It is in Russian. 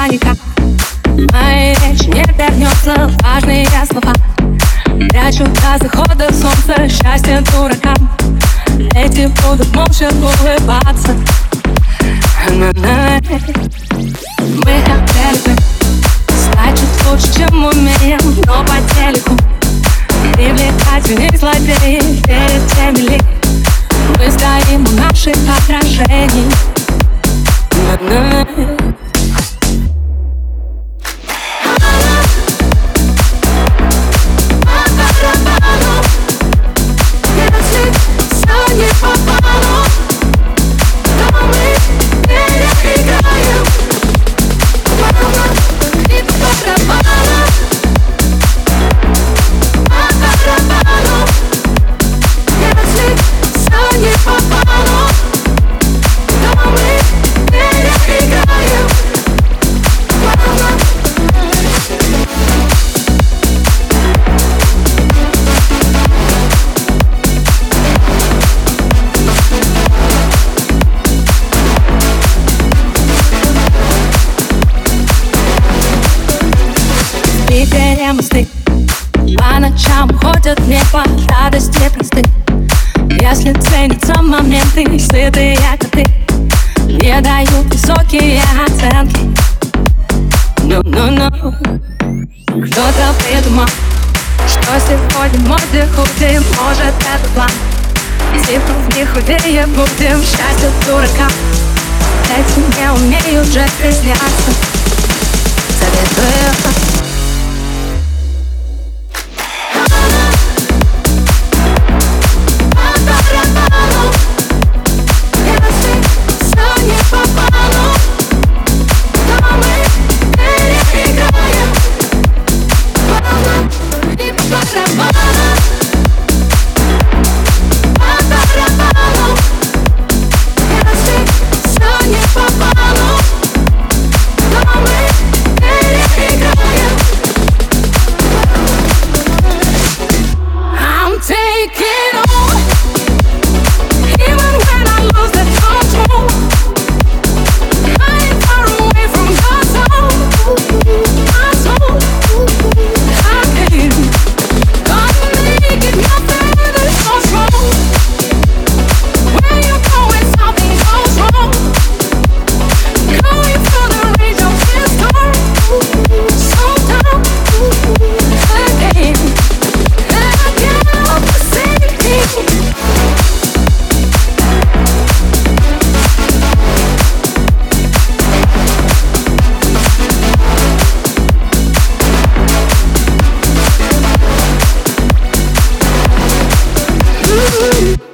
пока никак Моей речи не вернется важные слова. Прячу до захода солнца счастье дуракам Эти будут молча улыбаться. Мы хотели бы стать чуть лучше, чем умеем Но по телеку. Привлекательней злодеи перед теми ли. Мы стоим у наших отражений ночам ходят мне по радости просты Если ценятся моменты, сытые коты Не дают высокие оценки. Ну-ну-ну Кто-то придумал, что сегодня мой худее Может это план. Типа в них худее будем Счастье дурака. Эти не умеют же призняться. Советую 때 Ooh.